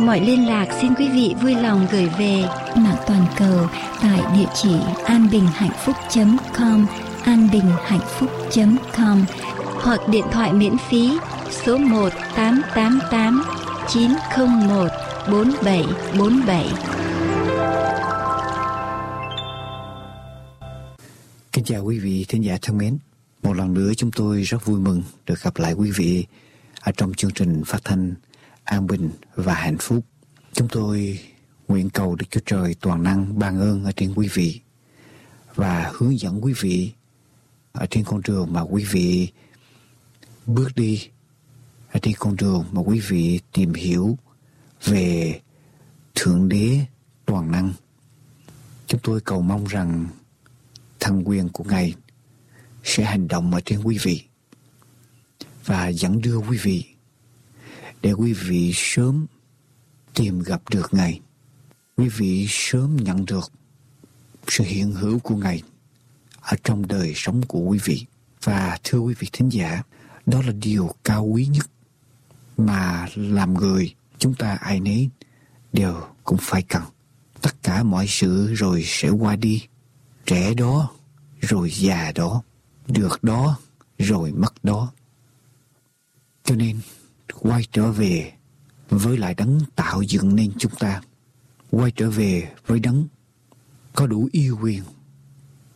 Mọi liên lạc xin quý vị vui lòng gửi về mạng toàn cầu tại địa chỉ anbinhhạnhphúc.com anbinhhạnhphúc.com hoặc điện thoại miễn phí số 1 888 901 4747. Kính chào quý vị thính giả thân mến. Một lần nữa chúng tôi rất vui mừng được gặp lại quý vị ở trong chương trình phát thanh an bình và hạnh phúc. Chúng tôi nguyện cầu Đức Chúa Trời toàn năng ban ơn ở trên quý vị và hướng dẫn quý vị ở trên con đường mà quý vị bước đi, ở trên con đường mà quý vị tìm hiểu về Thượng Đế toàn năng. Chúng tôi cầu mong rằng thần quyền của Ngài sẽ hành động ở trên quý vị và dẫn đưa quý vị để quý vị sớm tìm gặp được Ngài. Quý vị sớm nhận được sự hiện hữu của Ngài ở trong đời sống của quý vị. Và thưa quý vị thính giả, đó là điều cao quý nhất mà làm người chúng ta ai nấy đều cũng phải cần. Tất cả mọi sự rồi sẽ qua đi. Trẻ đó rồi già đó, được đó rồi mất đó. Cho nên quay trở về với lại đấng tạo dựng nên chúng ta. Quay trở về với đấng có đủ yêu quyền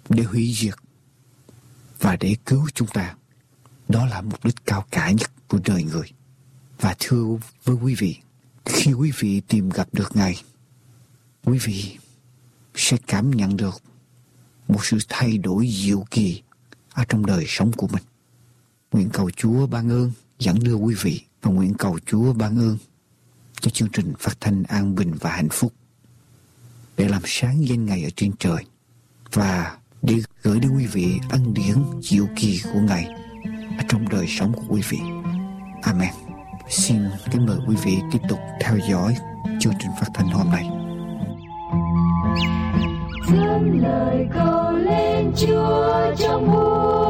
để hủy diệt và để cứu chúng ta. Đó là mục đích cao cả nhất của đời người. Và thưa với quý vị, khi quý vị tìm gặp được ngài, quý vị sẽ cảm nhận được một sự thay đổi diệu kỳ ở trong đời sống của mình. Nguyện cầu chúa ban ơn, dẫn đưa quý vị và nguyện cầu Chúa ban ơn cho chương trình phát thanh an bình và hạnh phúc để làm sáng danh Ngài ở trên trời và để gửi đến quý vị ân điển diệu kỳ của Ngài ở trong đời sống của quý vị. Amen. Xin kính mời quý vị tiếp tục theo dõi chương trình phát thanh hôm nay. Dâng lời cầu lên Chúa trong buổi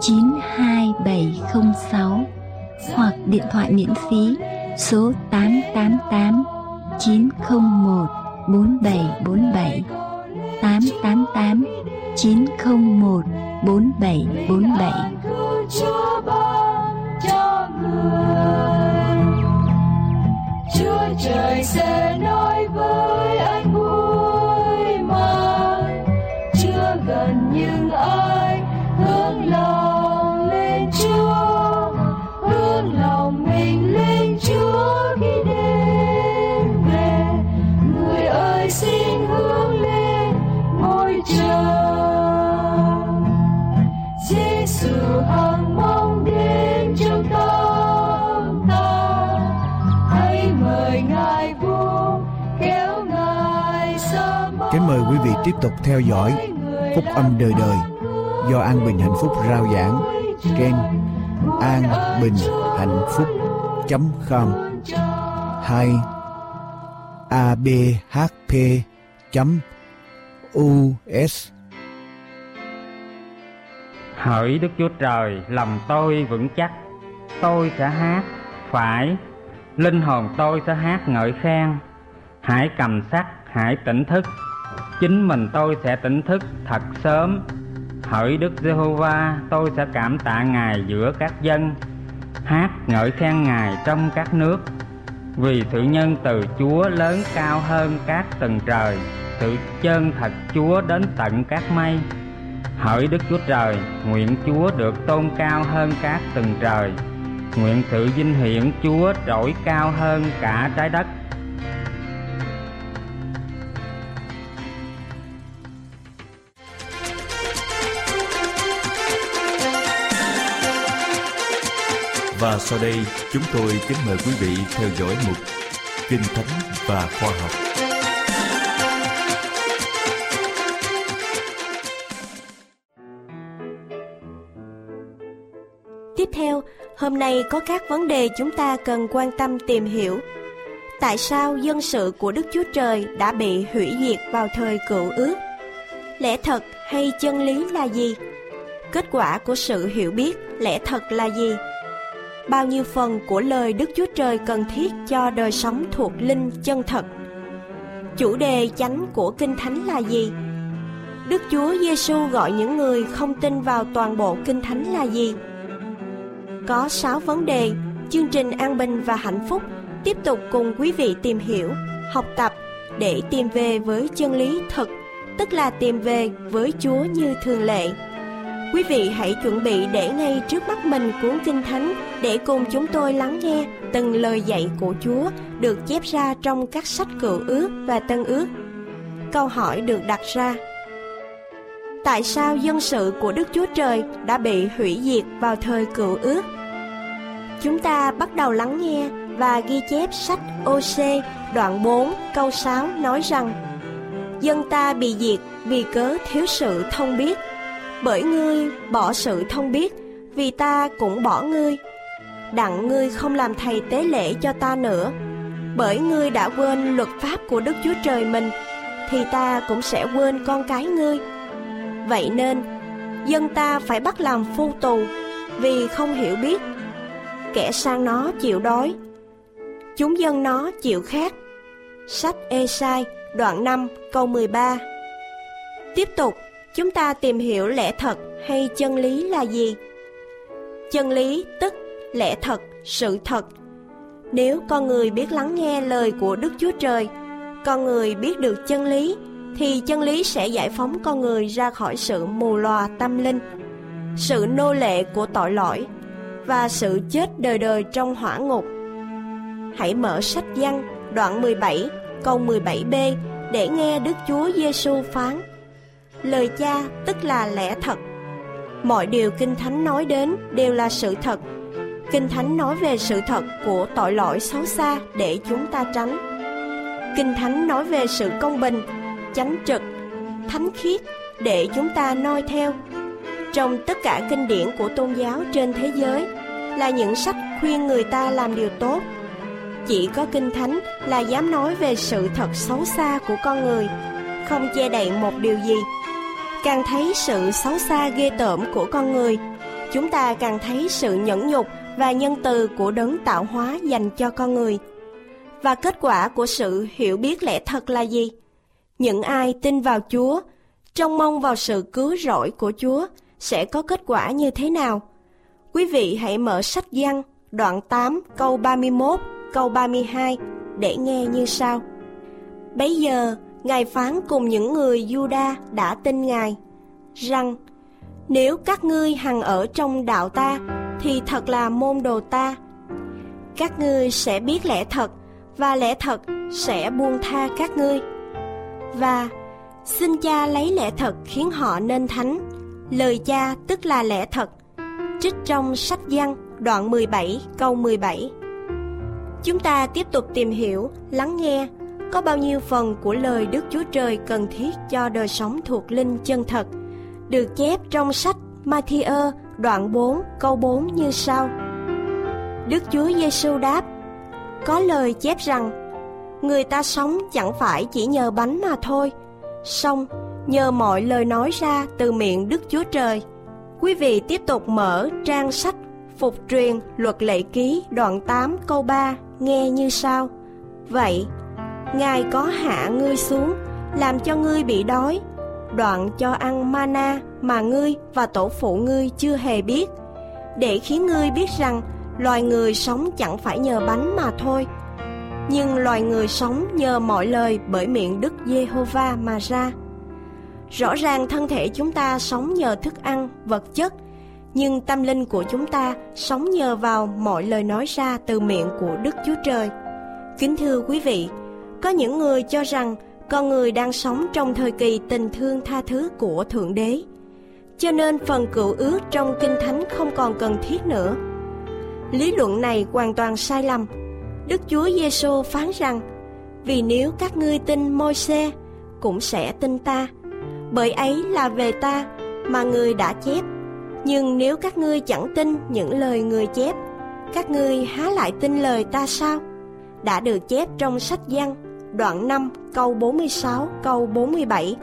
92706 hoặc điện thoại miễn phí số 888 901 4747 888 901 4747 Chúa ban cho người. Chúa trời sẽ nói với anh vị tiếp tục theo dõi Phúc âm đời đời do An Bình Hạnh Phúc rao giảng. Trên an bình hạnh phúc com. Hay abhp us hỡi đức chúa trời, lòng tôi vững chắc. Tôi sẽ hát, phải. Linh hồn tôi sẽ hát ngợi khen. Hãy cầm sắc, hãy tỉnh thức chính mình tôi sẽ tỉnh thức thật sớm. Hỡi đức giê-hô-va, tôi sẽ cảm tạ ngài giữa các dân, hát ngợi khen ngài trong các nước. Vì sự nhân từ chúa lớn cao hơn các tầng trời, sự chân thật chúa đến tận các mây. Hỡi đức chúa trời, nguyện chúa được tôn cao hơn các tầng trời. Nguyện sự vinh hiển chúa trỗi cao hơn cả trái đất. Và sau đây chúng tôi kính mời quý vị theo dõi mục Kinh Thánh và Khoa học. Tiếp theo, hôm nay có các vấn đề chúng ta cần quan tâm tìm hiểu. Tại sao dân sự của Đức Chúa Trời đã bị hủy diệt vào thời cựu ước? Lẽ thật hay chân lý là gì? Kết quả của sự hiểu biết lẽ thật là gì? Bao nhiêu phần của lời Đức Chúa Trời cần thiết cho đời sống thuộc linh chân thật. Chủ đề chánh của Kinh Thánh là gì? Đức Chúa Giêsu gọi những người không tin vào toàn bộ Kinh Thánh là gì? Có 6 vấn đề, chương trình An Bình và Hạnh Phúc tiếp tục cùng quý vị tìm hiểu, học tập để tìm về với chân lý thật, tức là tìm về với Chúa như thường lệ. Quý vị hãy chuẩn bị để ngay trước mắt mình cuốn Kinh Thánh để cùng chúng tôi lắng nghe từng lời dạy của Chúa được chép ra trong các sách cựu ước và tân ước. Câu hỏi được đặt ra, Tại sao dân sự của Đức Chúa Trời đã bị hủy diệt vào thời cựu ước? Chúng ta bắt đầu lắng nghe và ghi chép sách OC đoạn 4 câu 6 nói rằng, Dân ta bị diệt vì cớ thiếu sự thông biết bởi ngươi bỏ sự thông biết, vì ta cũng bỏ ngươi. Đặng ngươi không làm thầy tế lễ cho ta nữa. Bởi ngươi đã quên luật pháp của đức chúa trời mình, thì ta cũng sẽ quên con cái ngươi. Vậy nên, dân ta phải bắt làm phu tù, vì không hiểu biết. Kẻ sang nó chịu đói, chúng dân nó chịu khát sách ê sai đoạn 5 câu 13 Tiếp tục chúng ta tìm hiểu lẽ thật hay chân lý là gì? Chân lý tức lẽ thật, sự thật. Nếu con người biết lắng nghe lời của đức chúa trời, con người biết được chân lý, thì chân lý sẽ giải phóng con người ra khỏi sự mù lòa tâm linh, sự nô lệ của tội lỗi và sự chết đời đời trong hỏa ngục. Hãy mở sách văn đoạn 17 câu 17b để nghe Đức Chúa Giêsu phán lời cha tức là lẽ thật. Mọi điều kinh thánh nói đến đều là sự thật. Kinh thánh nói về sự thật của tội lỗi xấu xa để chúng ta tránh. Kinh thánh nói về sự công bình, chánh trực, thánh khiết để chúng ta noi theo. Trong tất cả kinh điển của tôn giáo trên thế giới là những sách khuyên người ta làm điều tốt. Chỉ có kinh thánh là dám nói về sự thật xấu xa của con người, không che đậy một điều gì càng thấy sự xấu xa ghê tởm của con người. Chúng ta càng thấy sự nhẫn nhục và nhân từ của đấng tạo hóa dành cho con người. Và kết quả của sự hiểu biết lẽ thật là gì? Những ai tin vào chúa, trông mong vào sự cứu rỗi của chúa, sẽ có kết quả như thế nào? Quý vị hãy mở sách văn đoạn 8 câu 31 câu 32 để nghe như sau. Bấy giờ Ngài phán cùng những người Juda đã tin Ngài rằng nếu các ngươi hằng ở trong đạo ta thì thật là môn đồ ta. Các ngươi sẽ biết lẽ thật và lẽ thật sẽ buông tha các ngươi. Và xin cha lấy lẽ thật khiến họ nên thánh. Lời cha tức là lẽ thật. Trích trong sách văn đoạn 17 câu 17. Chúng ta tiếp tục tìm hiểu, lắng nghe có bao nhiêu phần của lời Đức Chúa Trời cần thiết cho đời sống thuộc linh chân thật, được chép trong sách Matthew đoạn 4 câu 4 như sau. Đức Chúa Giêsu đáp: Có lời chép rằng người ta sống chẳng phải chỉ nhờ bánh mà thôi, song nhờ mọi lời nói ra từ miệng Đức Chúa Trời. Quý vị tiếp tục mở trang sách Phục truyền luật lệ ký đoạn 8 câu 3 nghe như sau. Vậy, Ngài có hạ ngươi xuống, làm cho ngươi bị đói, đoạn cho ăn mana mà ngươi và tổ phụ ngươi chưa hề biết, để khiến ngươi biết rằng loài người sống chẳng phải nhờ bánh mà thôi, nhưng loài người sống nhờ mọi lời bởi miệng Đức Giê-hô-va mà ra. Rõ ràng thân thể chúng ta sống nhờ thức ăn, vật chất, nhưng tâm linh của chúng ta sống nhờ vào mọi lời nói ra từ miệng của Đức Chúa Trời. Kính thưa quý vị, có những người cho rằng con người đang sống trong thời kỳ tình thương tha thứ của Thượng Đế. Cho nên phần cựu ước trong Kinh Thánh không còn cần thiết nữa. Lý luận này hoàn toàn sai lầm. Đức Chúa Giêsu phán rằng: Vì nếu các ngươi tin Môi-se, cũng sẽ tin ta, bởi ấy là về ta mà người đã chép. Nhưng nếu các ngươi chẳng tin những lời người chép, các ngươi há lại tin lời ta sao? Đã được chép trong sách Giăng, đoạn 5, câu 46, câu 47.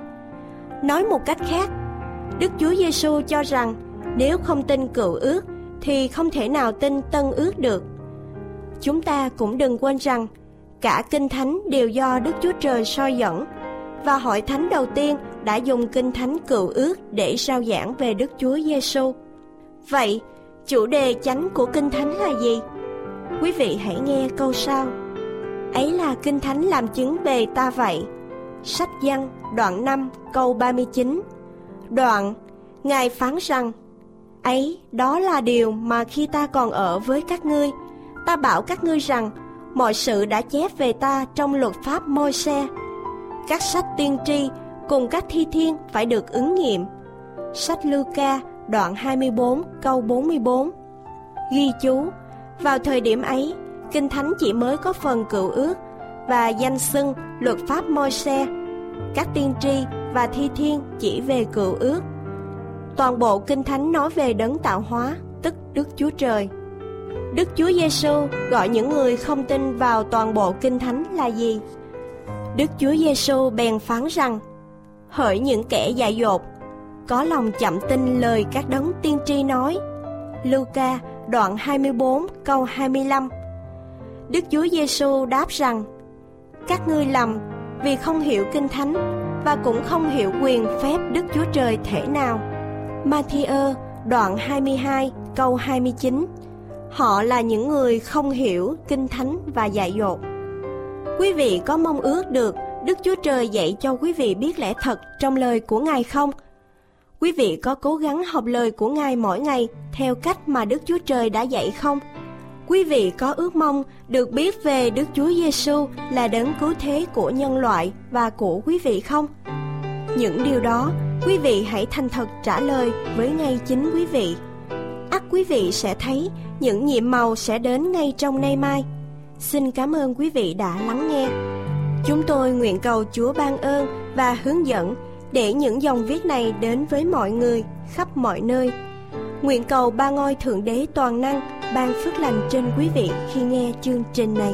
Nói một cách khác, Đức Chúa Giêsu cho rằng nếu không tin cựu ước thì không thể nào tin tân ước được. Chúng ta cũng đừng quên rằng cả kinh thánh đều do Đức Chúa Trời soi dẫn và hội thánh đầu tiên đã dùng kinh thánh cựu ước để rao giảng về Đức Chúa Giêsu. Vậy, chủ đề chánh của kinh thánh là gì? Quý vị hãy nghe câu sau. Ấy là kinh thánh làm chứng về ta vậy. Sách Giăng đoạn 5 câu 39. Đoạn Ngài phán rằng Ấy đó là điều mà khi ta còn ở với các ngươi, ta bảo các ngươi rằng mọi sự đã chép về ta trong luật pháp môi xe các sách tiên tri cùng các thi thiên phải được ứng nghiệm. Sách Luca đoạn 24 câu 44 Ghi chú, vào thời điểm ấy, Kinh Thánh chỉ mới có phần cựu ước và danh xưng luật pháp Môi-se. các tiên tri và thi thiên chỉ về cựu ước. Toàn bộ Kinh Thánh nói về đấng tạo hóa, tức Đức Chúa Trời. Đức Chúa Giêsu gọi những người không tin vào toàn bộ Kinh Thánh là gì? Đức Chúa Giêsu bèn phán rằng: Hỡi những kẻ dại dột, có lòng chậm tin lời các đấng tiên tri nói. Luca đoạn 24 câu 25. Đức Chúa Giêsu đáp rằng: Các ngươi lầm vì không hiểu kinh thánh và cũng không hiểu quyền phép Đức Chúa Trời thể nào. Matthew đoạn 22 câu 29. Họ là những người không hiểu kinh thánh và dại dột. Quý vị có mong ước được Đức Chúa Trời dạy cho quý vị biết lẽ thật trong lời của Ngài không? Quý vị có cố gắng học lời của Ngài mỗi ngày theo cách mà Đức Chúa Trời đã dạy không? Quý vị có ước mong được biết về Đức Chúa Giêsu là đấng cứu thế của nhân loại và của quý vị không? Những điều đó, quý vị hãy thành thật trả lời với ngay chính quý vị. ắt quý vị sẽ thấy những nhiệm màu sẽ đến ngay trong nay mai. Xin cảm ơn quý vị đã lắng nghe. Chúng tôi nguyện cầu Chúa ban ơn và hướng dẫn để những dòng viết này đến với mọi người khắp mọi nơi. Nguyện cầu ba ngôi Thượng Đế toàn năng, ban phước lành trên quý vị khi nghe chương trình này.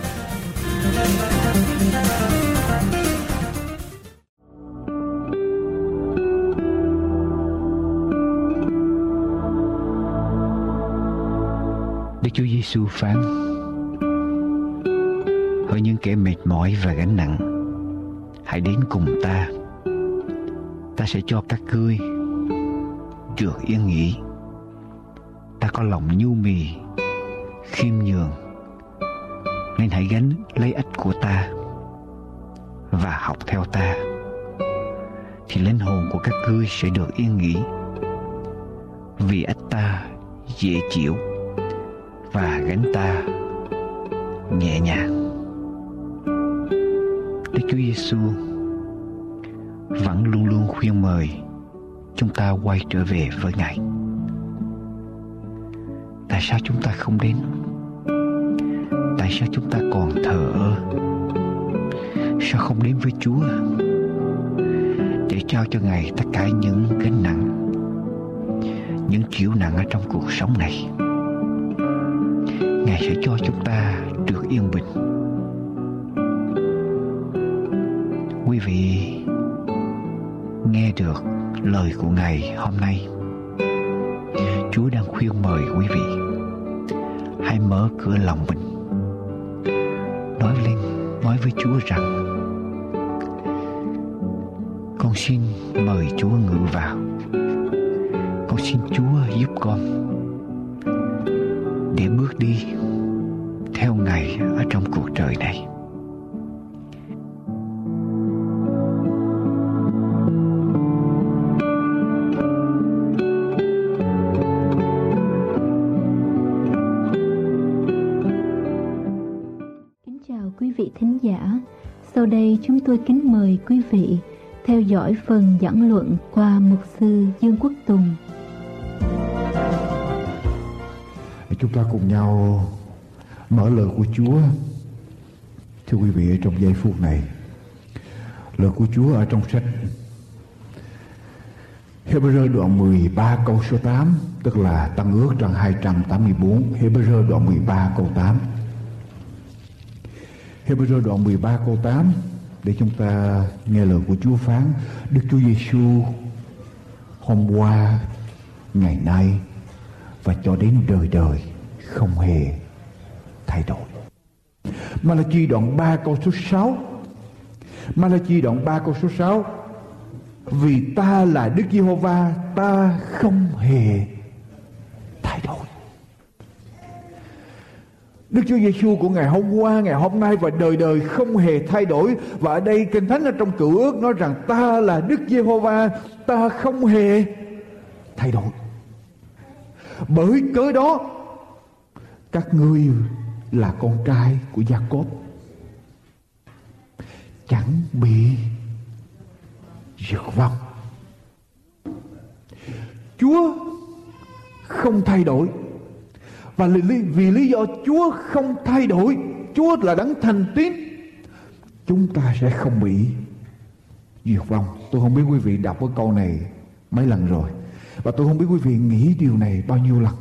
Đức Chúa Giêsu phán: Hỡi những kẻ mệt mỏi và gánh nặng, hãy đến cùng ta. Ta sẽ cho các ngươi được yên nghỉ. Ta có lòng nhu mì, khiêm nhường nên hãy gánh lấy ách của ta Và học theo ta, Thì linh hồn của các ngươi sẽ được yên nghỉ Vì ách ta dễ chịu và gánh ta nhẹ nhàng. Đức Chúa Giêsu vẫn luôn luôn khuyên mời chúng ta quay trở về với Ngài. Tại sao chúng ta không đến? Tại sao chúng ta còn thờ ơ? Sao không đến với Chúa? Để trao cho Ngài tất cả những gánh nặng, những chịu nặng ở trong cuộc sống này. Ngài sẽ cho chúng ta được yên bình. Quý vị nghe được lời của Ngài hôm nay. Chúa đang khuyên mời quý vị hãy mở cửa lòng mình. Nói lên, nói với Chúa rằng con xin mời Chúa ngự vào. Con xin Chúa giúp con để bước đi theo Ngài ở trong cuộc đời này. Vị theo dõi phần giảng luận qua mục sư Dương Quốc Tùng. Chúng ta cùng nhau mở lời của Chúa. Thưa quý vị, trong giây phút này, lời của Chúa ở trong sách Hebrew đoạn 13 câu số 8, tức là Tăng ước trang 284, Hebrew đoạn 13 câu 8. Hebrew đoạn 13 câu 8 để chúng ta nghe lời của Chúa phán. Đức Chúa Giêsu hôm qua, ngày nay và cho đến đời đời không hề thay đổi. Malachi đoạn 3 câu số 6 Malachi đoạn 3 câu số 6 Vì ta là Đức Giê-hô-va, Ta không hề Đức Chúa Giêsu của ngày hôm qua, ngày hôm nay và đời đời không hề thay đổi. Và ở đây Kinh Thánh ở trong cựu ước nói rằng ta là Đức Giê-hô-va, ta không hề thay đổi. Bởi cớ đó các ngươi là con trai của Gia Cốp chẳng bị diệt vong. Chúa không thay đổi và vì, vì lý do Chúa không thay đổi Chúa là đấng thành tín chúng ta sẽ không bị diệt vong tôi không biết quý vị đọc cái câu này mấy lần rồi và tôi không biết quý vị nghĩ điều này bao nhiêu lần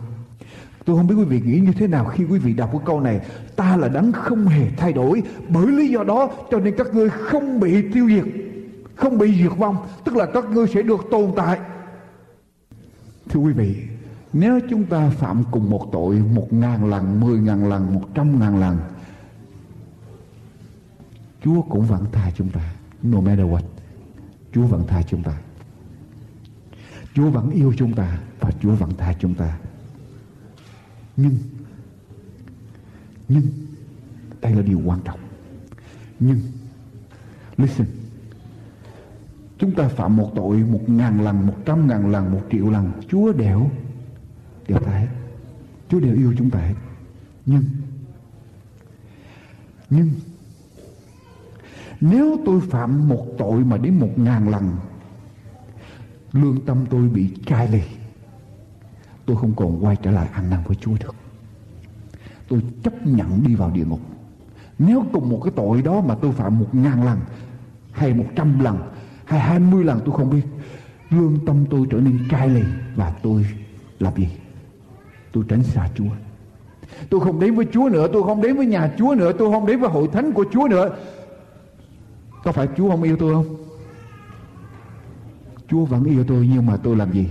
Tôi không biết quý vị nghĩ như thế nào khi quý vị đọc cái câu này. Ta là đấng không hề thay đổi. Bởi lý do đó cho nên các ngươi không bị tiêu diệt. Không bị diệt vong. Tức là các ngươi sẽ được tồn tại. Thưa quý vị, nếu chúng ta phạm cùng một tội một ngàn lần, mười ngàn lần, một trăm ngàn lần, Chúa cũng vẫn tha chúng ta. No matter what. Chúa vẫn tha chúng ta. Chúa vẫn yêu chúng ta và Chúa vẫn tha chúng ta. Nhưng Nhưng Đây là điều quan trọng Nhưng Listen Chúng ta phạm một tội một ngàn lần, một trăm ngàn lần, một triệu lần Chúa đều Đều ta hết Chúa đều yêu chúng ta hết Nhưng Nhưng Nếu tôi phạm một tội mà đến một ngàn lần Lương tâm tôi bị cai lì tôi không còn quay trở lại ăn năn với Chúa được. Tôi chấp nhận đi vào địa ngục. Nếu cùng một cái tội đó mà tôi phạm một ngàn lần, hay một trăm lần, hay hai mươi lần tôi không biết. Lương tâm tôi trở nên cai lì và tôi làm gì? Tôi tránh xa Chúa. Tôi không đến với Chúa nữa, tôi không đến với nhà Chúa nữa, tôi không đến với hội thánh của Chúa nữa. Có phải Chúa không yêu tôi không? Chúa vẫn yêu tôi nhưng mà tôi làm gì?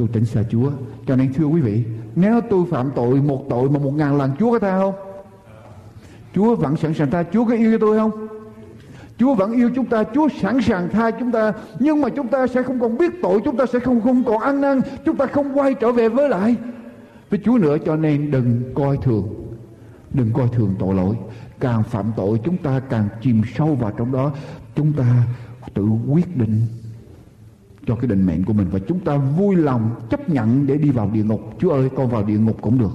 tôi tránh xa Chúa cho nên thưa quý vị nếu tôi phạm tội một tội mà một ngàn lần Chúa có tha không Chúa vẫn sẵn sàng tha Chúa có yêu tôi không Chúa vẫn yêu chúng ta, Chúa sẵn sàng tha chúng ta, nhưng mà chúng ta sẽ không còn biết tội, chúng ta sẽ không không còn ăn năn, chúng ta không quay trở về với lại với Chúa nữa. Cho nên đừng coi thường, đừng coi thường tội lỗi. Càng phạm tội, chúng ta càng chìm sâu vào trong đó. Chúng ta tự quyết định cho cái định mệnh của mình và chúng ta vui lòng chấp nhận để đi vào địa ngục. Chúa ơi, con vào địa ngục cũng được.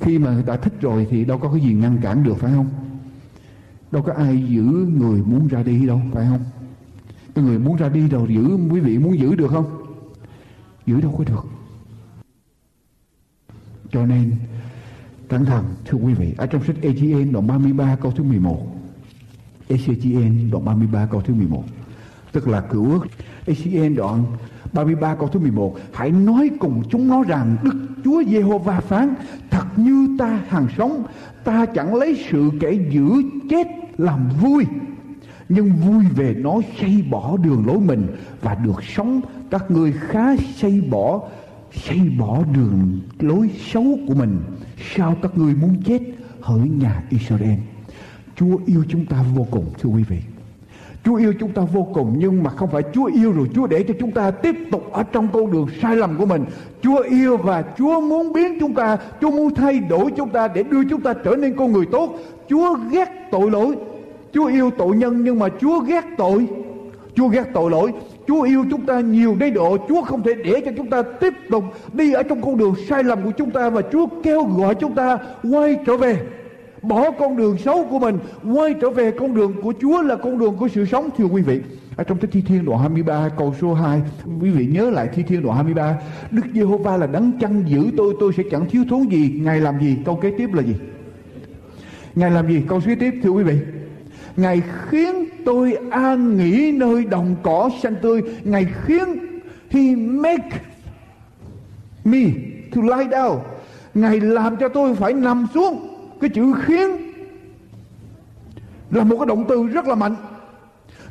Khi mà người ta thích rồi thì đâu có cái gì ngăn cản được, phải không? Đâu có ai giữ người muốn ra đi đâu, phải không? Cái người muốn ra đi đâu giữ, quý vị muốn giữ được không? Giữ đâu có được. Cho nên, cẩn thận, thưa quý vị, ở trong sách AGN đoạn 33 câu thứ 11 ACGN đoạn 33 câu thứ 11 tức là cựu ước. ACN đoạn 33 câu thứ 11 Hãy nói cùng chúng nó rằng, Đức Chúa Giê-hô-va phán, Thật như ta hàng sống, Ta chẳng lấy sự kẻ giữ chết làm vui. Nhưng vui về nó xây bỏ đường lối mình Và được sống, Các ngươi khá xây bỏ Xây bỏ đường lối xấu của mình. Sao các ngươi muốn chết? Hỡi nhà Israel. Chúa yêu chúng ta vô cùng, thưa quý vị. Chúa yêu chúng ta vô cùng nhưng mà không phải Chúa yêu rồi Chúa để cho chúng ta tiếp tục ở trong con đường sai lầm của mình. Chúa yêu và Chúa muốn biến chúng ta, Chúa muốn thay đổi chúng ta để đưa chúng ta trở nên con người tốt. Chúa ghét tội lỗi. Chúa yêu tội nhân nhưng mà Chúa ghét tội. Chúa ghét tội lỗi. Chúa yêu chúng ta nhiều đến độ Chúa không thể để cho chúng ta tiếp tục đi ở trong con đường sai lầm của chúng ta và Chúa kêu gọi chúng ta quay trở về bỏ con đường xấu của mình, quay trở về con đường của Chúa là con đường của sự sống, thưa quý vị. Ở trong Thi Thiên đoạn 23 câu số 2 quý vị nhớ lại Thi Thiên đoạn 23 Đức Giê-hô-va là đấng chăn giữ tôi tôi sẽ chẳng thiếu thốn gì. Ngài làm gì? Câu kế tiếp là gì? Ngài làm gì? Câu kế tiếp, thưa quý vị. Ngài khiến tôi an nghỉ nơi đồng cỏ xanh tươi. Ngài khiến He make me to lie down. Ngài làm cho tôi phải nằm xuống cái chữ khiến là một cái động từ rất là mạnh.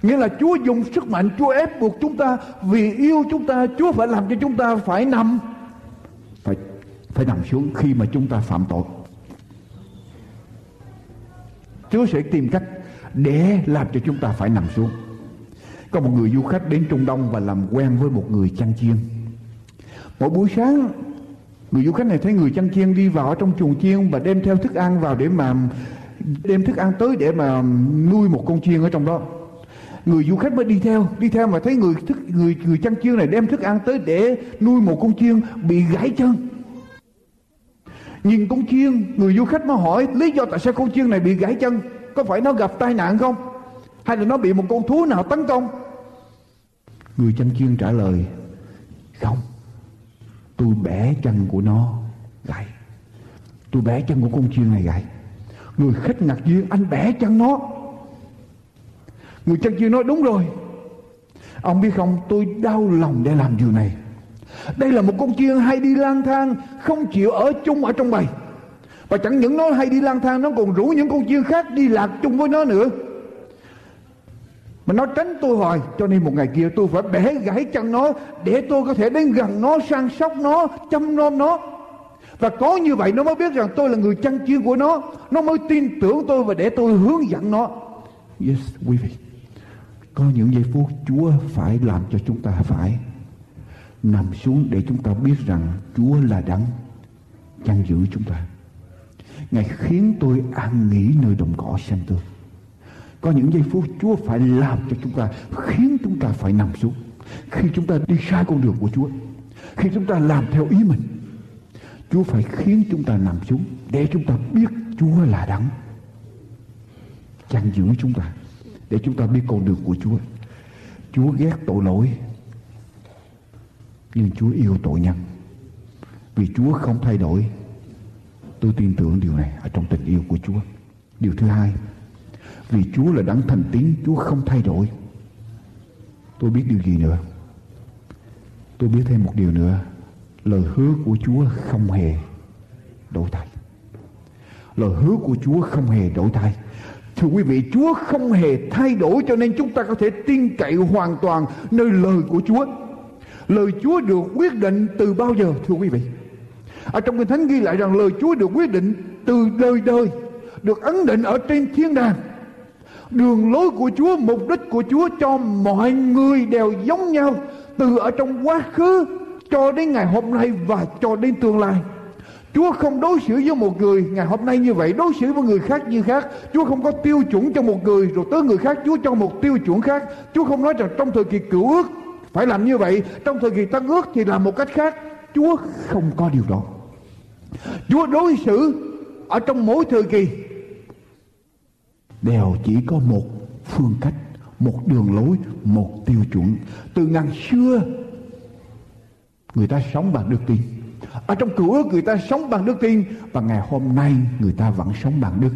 Nghĩa là chúa dùng sức mạnh, chúa ép buộc chúng ta, vì yêu chúng ta, chúa phải làm cho chúng ta phải nằm, phải phải nằm xuống khi mà chúng ta phạm tội. Chúa sẽ tìm cách để làm cho chúng ta phải nằm xuống. Có một người du khách đến trung đông và làm quen với một người chăn chiên. Mỗi buổi sáng người du khách này thấy người chăn chiên đi vào trong chuồng chiên và đem theo thức ăn vào để mà đem thức ăn tới để mà nuôi một con chiên ở trong đó. Người du khách mới đi theo đi theo mà thấy người thức người người chăn chiên này đem thức ăn tới để nuôi một con chiên bị gãy chân. Nhìn con chiên, người du khách mới hỏi, lý do tại sao con chiên này bị gãy chân? Có phải nó gặp tai nạn không? Hay là nó bị một con thú nào tấn công? Người chăn chiên trả lời, không tôi bẻ chân của nó gãy tôi bẻ chân của con chiên này gãy người khách ngạc nhiên, anh bẻ chân nó. Người chân chiên nói, đúng rồi. Ông biết không, tôi đau lòng để làm điều này. Đây là một con chiên hay đi lang thang, không chịu ở chung ở trong bầy. Và chẳng những nó hay đi lang thang, nó còn rủ những con chiên khác đi lạc chung với nó nữa mà nó tránh tôi hoài, cho nên một ngày kia tôi phải bẻ gãy chân nó, để tôi có thể đến gần nó, săn sóc nó, chăm nom nó. Và có như vậy nó mới biết rằng tôi là người chăn chiên của nó. Nó mới tin tưởng tôi và để tôi hướng dẫn nó. Yes, quý vị, có những giây phút chúa phải làm cho chúng ta phải nằm xuống để chúng ta biết rằng chúa là đấng chăn giữ chúng ta. Ngài khiến tôi an nghỉ nơi đồng cỏ xanh tươi có những giây phút Chúa phải làm cho chúng ta, khiến chúng ta phải nằm xuống. Khi chúng ta đi sai con đường của Chúa, khi chúng ta làm theo ý mình, Chúa phải khiến chúng ta nằm xuống để chúng ta biết Chúa là đấng. Chăn giữ chúng ta để chúng ta biết con đường của Chúa. Chúa ghét tội lỗi, nhưng Chúa yêu tội nhân. Vì Chúa không thay đổi, tôi tin tưởng điều này ở trong tình yêu của Chúa. Điều thứ hai vì Chúa là đấng thành tín, Chúa không thay đổi. Tôi biết điều gì nữa. Tôi biết thêm một điều nữa. Lời hứa của Chúa không hề đổi thay. Lời hứa của Chúa không hề đổi thay. Thưa quý vị, Chúa không hề thay đổi Cho nên chúng ta có thể tin cậy hoàn toàn Nơi lời của Chúa. Lời Chúa được quyết định từ bao giờ, thưa quý vị? Ở trong kinh thánh ghi lại rằng lời Chúa được quyết định từ đời đời, được ấn định ở trên thiên đàng đường lối của Chúa, mục đích của Chúa cho mọi người đều giống nhau, từ ở trong quá khứ cho đến ngày hôm nay và cho đến tương lai. Chúa không đối xử với một người ngày hôm nay như vậy, đối xử với người khác như khác. Chúa không có tiêu chuẩn cho một người, rồi tới người khác Chúa cho một tiêu chuẩn khác. Chúa không nói rằng trong thời kỳ cựu ước phải làm như vậy, trong thời kỳ tân ước thì làm một cách khác. Chúa không có điều đó. Chúa đối xử ở trong mỗi thời kỳ đều chỉ có một phương cách, một đường lối, một tiêu chuẩn. Từ ngàn xưa, người ta sống bằng đức tin. Ở trong cựu ước người ta sống bằng đức tin. Và ngày hôm nay, người ta vẫn sống bằng đức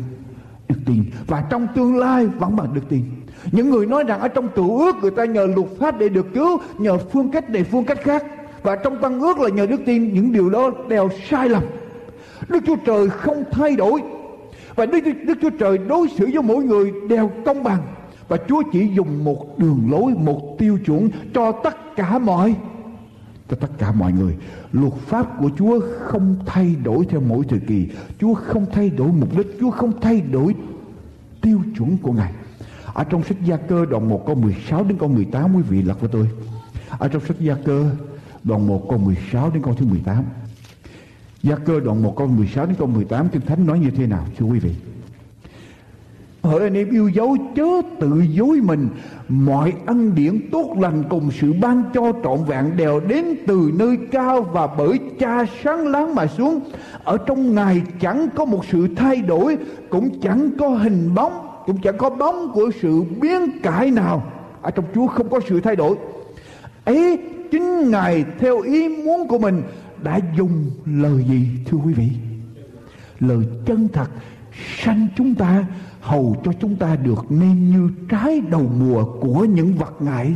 đức tin. Và trong tương lai, vẫn bằng đức tin. Những người nói rằng ở trong cựu ước, người ta nhờ luật pháp để được cứu, nhờ phương cách này, phương cách khác. Và trong tăng ước là nhờ đức tin. Những điều đó đều sai lầm. Đức chúa trời không thay đổi và đức, đức chúa trời đối xử với mỗi người đều công bằng. Và chúa chỉ dùng một đường lối một tiêu chuẩn cho tất cả mọi cho tất cả mọi người. Luật pháp của chúa không thay đổi theo mỗi thời kỳ. Chúa không thay đổi mục đích. Chúa không thay đổi tiêu chuẩn của ngài. Ở trong sách Gia Cơ đoạn 1 câu 16 đến câu 18 quý vị lật với tôi. Ở trong sách Gia Cơ đoạn 1 câu 16 đến câu thứ 18. Gia Cơ đoạn 1 câu 16 đến câu 18 Kinh Thánh nói như thế nào, thưa quý vị? Hỡi anh em yêu dấu chớ tự dối mình, Mọi ân điển tốt lành cùng sự ban cho trọn vẹn đều đến từ nơi cao và bởi cha sáng láng mà xuống. Ở trong Ngài chẳng có một sự thay đổi, Cũng chẳng có hình bóng, cũng chẳng có bóng của sự biến cải nào. Ở trong Chúa không có sự thay đổi. Ấy chính Ngài theo ý muốn của mình đã dùng lời gì, thưa quý vị? Lời chân thật, sanh chúng ta, hầu cho chúng ta được nên như trái đầu mùa của những vật ngại.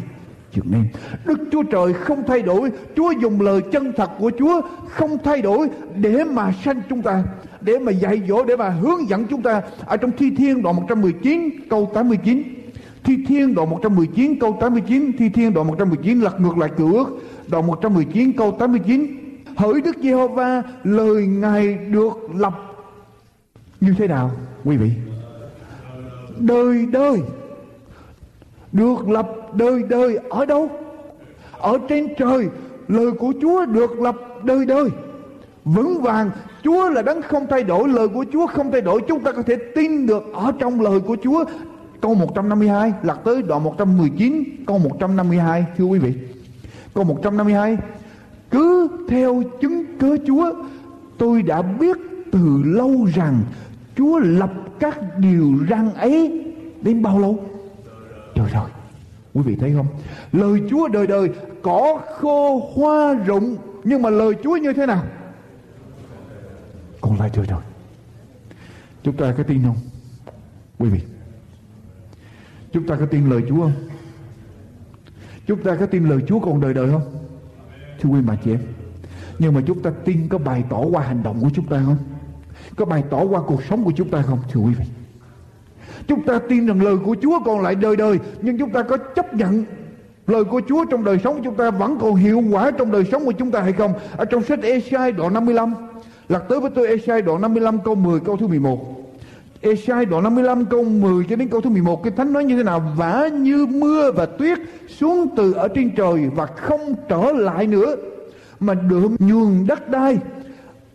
Chừng nên, Đức Chúa Trời không thay đổi, Chúa dùng lời chân thật của Chúa không thay đổi để mà sanh chúng ta, để mà dạy dỗ, để mà hướng dẫn chúng ta. Ở trong Thi Thiên đoạn 119 câu 89 Thi Thiên đoạn 119 câu 89 Thi Thiên đoạn 119 lật ngược lại cựu ước. Đoạn 119 câu 89 Hỡi Đức Giê-hô-va, lời Ngài được lập như thế nào, quý vị? Đời đời. Được lập đời đời ở đâu? Ở trên trời, lời của Chúa được lập đời đời. Vững vàng, Chúa là đấng không thay đổi, lời của Chúa không thay đổi. Chúng ta có thể tin được ở trong lời của Chúa. Câu 152 lật tới đoạn 119 câu 152 thưa quý vị. Câu 152 cứ theo chứng cớ Chúa, tôi đã biết từ lâu rằng Chúa lập các điều răn ấy đến bao lâu? Trời rồi. quý vị thấy không? Lời Chúa đời đời cỏ khô hoa rụng, nhưng mà lời Chúa như thế nào? Còn lại trời rồi. Chúng ta có tin không? Quý vị, chúng ta có tin lời Chúa không? Chúng ta có tin lời Chúa còn đời đời không? Thưa quý bà chị em, nhưng mà chúng ta tin có bày tỏ qua hành động của chúng ta không? Có bày tỏ qua cuộc sống của chúng ta không, thưa quý vị? Chúng ta tin rằng lời của Chúa còn lại đời đời, nhưng chúng ta có chấp nhận lời của Chúa trong đời sống của chúng ta vẫn còn hiệu quả trong đời sống của chúng ta hay không? Ở trong sách Esai đoạn 55 Lật tới với tôi Esai đoạn 55 câu 10 câu thứ 11. Esai đoạn 55 câu 10 cho đến câu thứ 11 Cái Thánh nói như thế nào? Vả như mưa và tuyết xuống từ ở trên trời Và không trở lại nữa, Mà được nhường đất đai,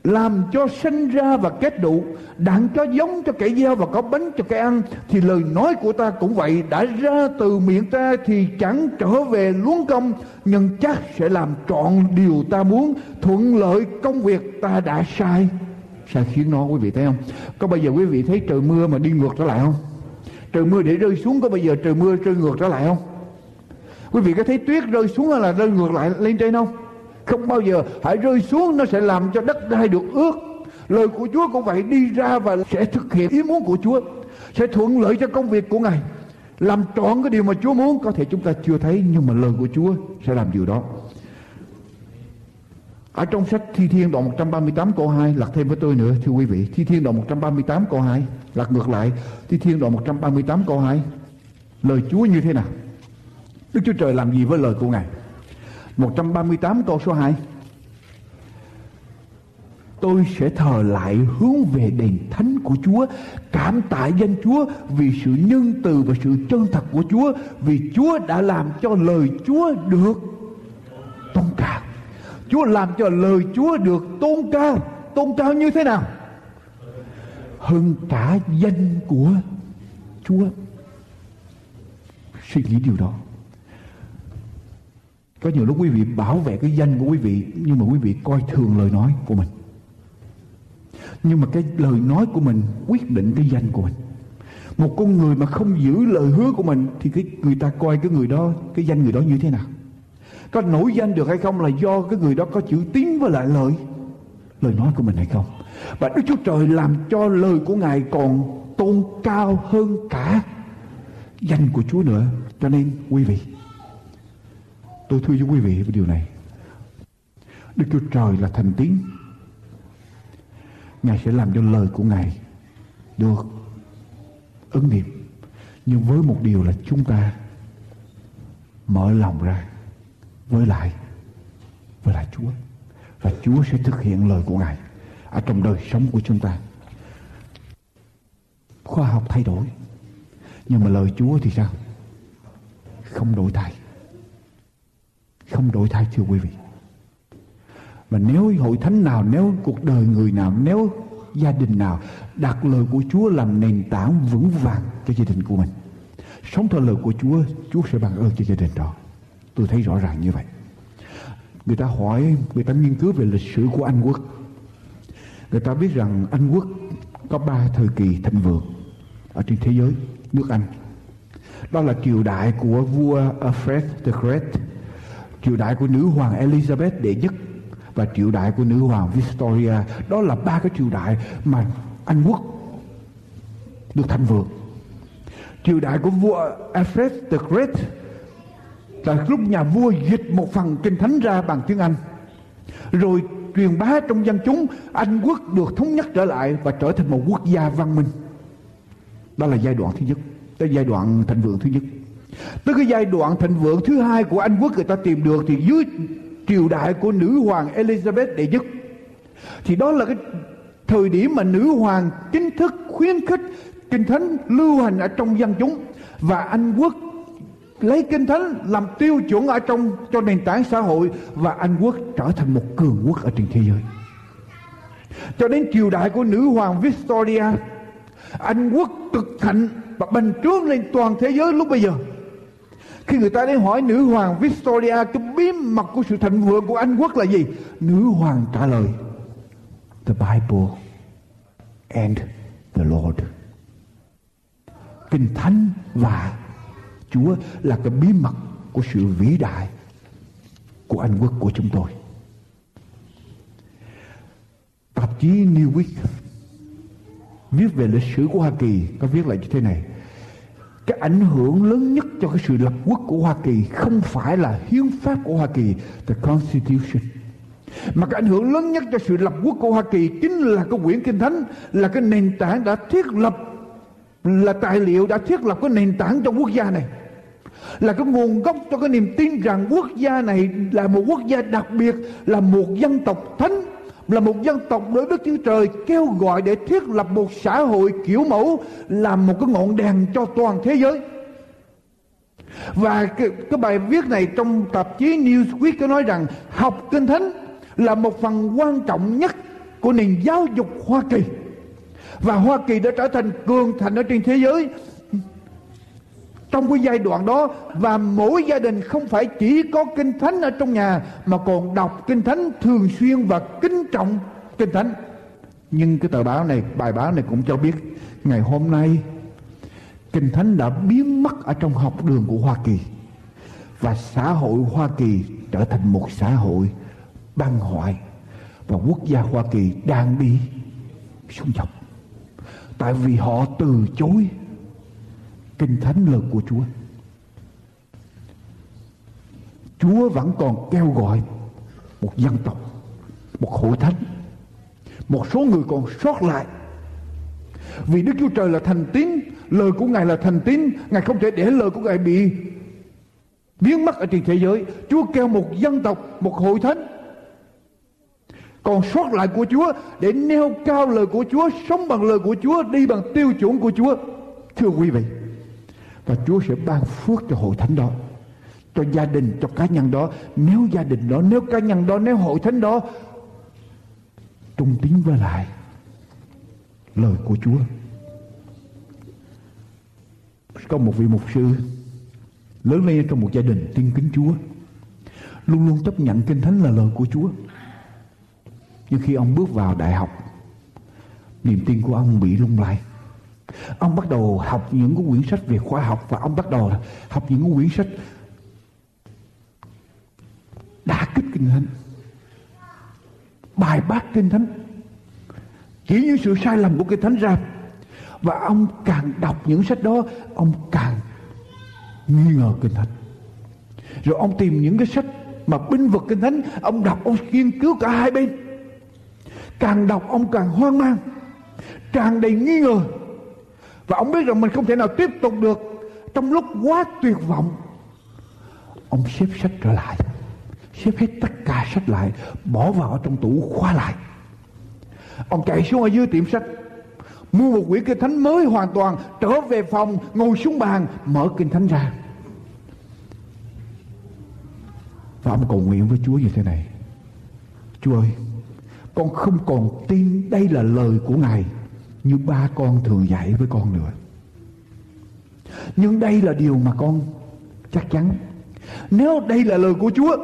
làm cho sinh ra và kết đủ, đặng cho giống cho kẻ gieo và có bánh cho kẻ ăn. Thì lời nói của ta cũng vậy, đã ra từ miệng ta thì chẳng trở về luống công nhưng chắc sẽ làm trọn điều ta muốn. Thuận lợi công việc ta đã sai sai khiến nó, quý vị thấy không? Có bao giờ quý vị thấy trời mưa mà đi ngược trở lại không? Trời mưa để rơi xuống, có bao giờ trời mưa rơi ngược trở lại không? Quý vị có thấy tuyết rơi xuống hay là rơi ngược lại lên trên không? Không bao giờ. Hãy rơi xuống, nó sẽ làm cho đất đai được ướt. Lời của Chúa cũng vậy, đi ra và sẽ thực hiện ý muốn của Chúa, sẽ thuận lợi cho công việc của Ngài. Làm trọn cái điều mà Chúa muốn, có thể chúng ta chưa thấy, nhưng mà lời của Chúa sẽ làm điều đó ở trong sách Thi Thiên đoạn 138 câu 2 lật thêm với tôi nữa, thưa quý vị. Thi Thiên đoạn 138 câu 2 lật ngược lại. Thi Thiên đoạn 138 câu 2 lời Chúa như thế nào? Đức Chúa Trời làm gì với lời của Ngài? 138 câu số 2 Tôi sẽ thờ lại hướng về đền thánh của Chúa, Cảm tạ danh Chúa vì sự nhân từ và sự chân thật của Chúa, Vì Chúa đã làm cho lời Chúa được tôn cao. Chúa làm cho lời Chúa được tôn cao. Tôn cao như thế nào? Hơn cả danh của Chúa. Suy nghĩ điều đó. Có nhiều lúc quý vị bảo vệ cái danh của quý vị, Nhưng mà quý vị coi thường lời nói của mình. Nhưng mà cái lời nói của mình quyết định cái danh của mình. Một con người mà không giữ lời hứa của mình, Thì cái người ta coi cái người đó, Cái danh người đó như thế nào? Có nổi danh được hay không là do cái người đó có chữ tín với lại lời Lời nói của mình hay không Và Đức Chúa Trời làm cho lời của Ngài còn tôn cao hơn cả danh của Chúa nữa. Cho nên quý vị, tôi thưa với quý vị với điều này. Đức Chúa Trời là thành tín. Ngài sẽ làm cho lời của Ngài được ứng nghiệm. Nhưng với một điều là chúng ta mở lòng ra với lại với lại Chúa. Và Chúa sẽ thực hiện lời của Ngài ở trong đời sống của chúng ta. Khoa học thay đổi. Nhưng mà lời Chúa thì sao? Không đổi thay. Không đổi thay, thưa quý vị. Và nếu hội thánh nào, nếu cuộc đời người nào, nếu gia đình nào đặt lời của Chúa làm nền tảng vững vàng cho gia đình của mình, sống theo lời của Chúa Chúa sẽ ban ơn cho gia đình đó tôi thấy rõ ràng như vậy người ta hỏi người ta nghiên cứu về lịch sử của Anh quốc người ta biết rằng Anh quốc có ba thời kỳ thịnh vượng ở trên thế giới nước Anh. Đó là triều đại của vua Alfred the Great, triều đại của nữ hoàng Elizabeth đệ nhất và triều đại của nữ hoàng Victoria. Đó là ba cái triều đại mà Anh quốc được thành vượng. Triều đại của vua Alfred the Great là lúc nhà vua dịch một phần kinh thánh ra bằng tiếng Anh. Rồi truyền bá trong dân chúng, Anh quốc được thống nhất trở lại và trở thành một quốc gia văn minh. Đó là giai đoạn thứ nhất, Tới giai đoạn thịnh vượng thứ nhất Tới cái giai đoạn thịnh vượng thứ hai của Anh quốc người ta tìm được Thì dưới triều đại của nữ hoàng Elizabeth đệ nhất Thì đó là cái thời điểm mà nữ hoàng chính thức khuyến khích kinh thánh lưu hành ở trong dân chúng và Anh quốc lấy kinh thánh làm tiêu chuẩn ở trong, cho nền tảng xã hội, và Anh quốc trở thành một cường quốc ở trên thế giới. Cho đến triều đại của nữ hoàng Victoria, anh quốc cực thịnh và bành trướng lên toàn thế giới lúc bây giờ. Khi người ta đến hỏi nữ hoàng Victoria, cái bí mật của sự thịnh vượng của Anh quốc là gì? Nữ hoàng trả lời, the Bible and the Lord. Kinh thánh và Chúa là cái bí mật của sự vĩ đại của Anh quốc của chúng tôi. Tạp chí New Week viết về lịch sử của Hoa Kỳ có viết lại như thế này. Cái ảnh hưởng lớn nhất cho cái sự lập quốc của Hoa Kỳ không phải là hiến pháp của Hoa Kỳ, the Constitution. Mà cái ảnh hưởng lớn nhất cho sự lập quốc của Hoa Kỳ chính là cái quyển kinh thánh, là cái nền tảng đã thiết lập là tài liệu đã thiết lập cái nền tảng trong quốc gia này là cái nguồn gốc cho cái niềm tin rằng quốc gia này là một quốc gia đặc biệt là một dân tộc thánh là một dân tộc đối Đức Chúa Trời kêu gọi để thiết lập một xã hội kiểu mẫu làm một cái ngọn đèn cho toàn thế giới. Và cái, cái bài viết này trong tạp chí Newsweek có nói rằng học kinh thánh là một phần quan trọng nhất của nền giáo dục Hoa Kỳ. Và Hoa Kỳ đã trở thành cường thành ở trên thế giới. Trong cái giai đoạn đó, và mỗi gia đình không phải chỉ có kinh thánh ở trong nhà, mà còn đọc kinh thánh thường xuyên và kính trọng kinh thánh. Nhưng cái tờ báo này, bài báo này cũng cho biết, ngày hôm nay, kinh thánh đã biến mất ở trong học đường của Hoa Kỳ. Và xã hội Hoa Kỳ trở thành một xã hội băng hoại. Và quốc gia Hoa Kỳ đang đi xuống dốc tại vì họ từ chối kinh thánh lời của Chúa. Chúa vẫn còn kêu gọi một dân tộc, một hội thánh, một số người còn sót lại. Vì Đức Chúa Trời là thành tín, lời của Ngài là thành tín, Ngài không thể để lời của Ngài bị biến mất ở trên thế giới Chúa kêu một dân tộc một hội thánh còn sót lại của Chúa, để nêu cao lời của Chúa, sống bằng lời của Chúa, đi bằng tiêu chuẩn của Chúa. Thưa quý vị, và Chúa sẽ ban phước cho hội thánh đó, cho gia đình, cho cá nhân đó. Nếu gia đình đó, nếu cá nhân đó, nếu hội thánh đó trung tín với lại lời của Chúa. Có một vị mục sư lớn lên trong một gia đình tin kính Chúa, luôn luôn chấp nhận kinh thánh là lời của Chúa nhưng khi ông bước vào đại học, niềm tin của ông bị lung lay. Ông bắt đầu học những cái quyển sách về khoa học và ông bắt đầu học những cái quyển sách đả kích kinh thánh, bài bác kinh thánh. Chỉ những sự sai lầm của kinh thánh ra. Và ông càng đọc những sách đó, ông càng nghi ngờ kinh thánh. Rồi ông tìm những cái sách mà binh vực kinh thánh, ông đọc, ông nghiên cứu cả hai bên càng đọc ông càng hoang mang, tràn đầy nghi ngờ. Và ông biết rằng mình không thể nào tiếp tục được trong lúc quá tuyệt vọng. Ông xếp sách trở lại, xếp hết tất cả sách lại, bỏ vào trong tủ khóa lại. Ông chạy xuống ở dưới tiệm sách, mua một quyển kinh thánh mới hoàn toàn, trở về phòng, ngồi xuống bàn, mở kinh thánh ra. Và ông cầu nguyện với Chúa như thế này. Chúa ơi con không còn tin đây là lời của Ngài như ba con thường dạy với con nữa nhưng đây là điều mà con chắc chắn nếu đây là lời của Chúa,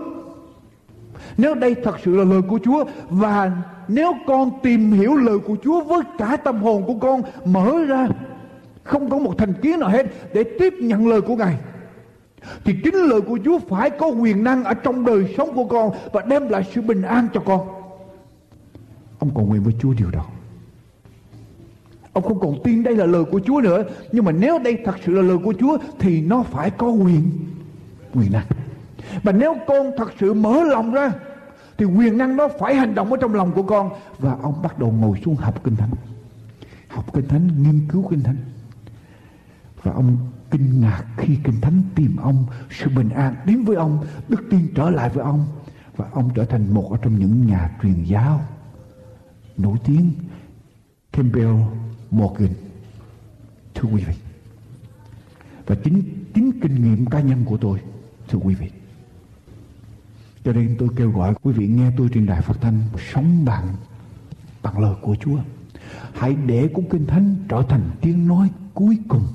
nếu đây thật sự là lời của Chúa, và nếu con tìm hiểu lời của Chúa với cả tâm hồn của con, mở ra, không có một thành kiến nào hết để tiếp nhận lời của Ngài, thì chính lời của Chúa phải có quyền năng ở trong đời sống của con và đem lại sự bình an cho con. Ông cầu nguyện với Chúa điều đó. Ông không còn tin đây là lời của Chúa nữa. Nhưng mà nếu đây thật sự là lời của Chúa Thì nó phải có quyền. Quyền năng. Và nếu con thật sự mở lòng ra Thì quyền năng đó phải hành động ở trong lòng của con. Và ông bắt đầu ngồi xuống học Kinh Thánh. Học Kinh Thánh, nghiên cứu Kinh Thánh. Và ông kinh ngạc khi Kinh Thánh tìm ông Sự bình an đến với ông Đức tin trở lại với ông. Và ông trở thành một ở trong những nhà truyền giáo. Nổi tiếng, Campbell Morgan. Thưa quý vị, và chính chính kinh nghiệm cá nhân của tôi, thưa quý vị. Cho nên tôi kêu gọi quý vị nghe tôi trên đài phát thanh sống bằng bằng lời của Chúa. Hãy để cuốn kinh thánh trở thành tiếng nói cuối cùng,